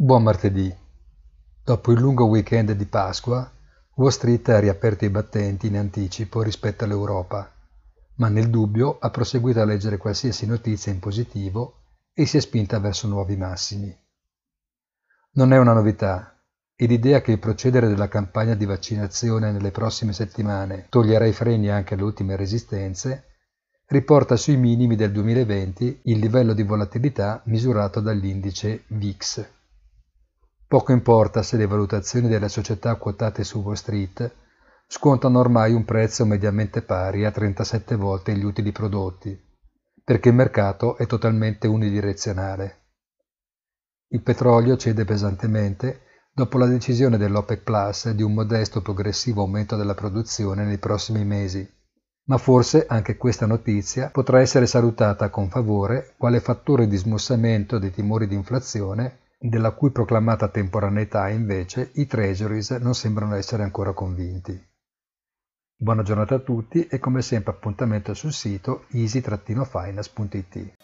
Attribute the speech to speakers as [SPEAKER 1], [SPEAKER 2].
[SPEAKER 1] Buon martedì. Dopo il lungo weekend di Pasqua, Wall Street ha riaperto i battenti in anticipo rispetto all'Europa, ma nel dubbio ha proseguito a leggere qualsiasi notizia in positivo e si è spinta verso nuovi massimi. Non è una novità, e l'idea che il procedere della campagna di vaccinazione nelle prossime settimane toglierà i freni anche alle ultime resistenze riporta sui minimi del 2020 il livello di volatilità misurato dall'indice VIX. Poco importa se le valutazioni delle società quotate su Wall Street scontano ormai un prezzo mediamente pari a 37 volte gli utili prodotti, perché il mercato è totalmente unidirezionale. Il petrolio cede pesantemente dopo la decisione dell'OPEC Plus di un modesto progressivo aumento della produzione nei prossimi mesi, ma forse anche questa notizia potrà essere salutata con favore quale fattore di smussamento dei timori di inflazione della cui proclamata temporaneità invece i treasuries non sembrano essere ancora convinti. Buona giornata a tutti e come sempre appuntamento sul sito easy-finance.it.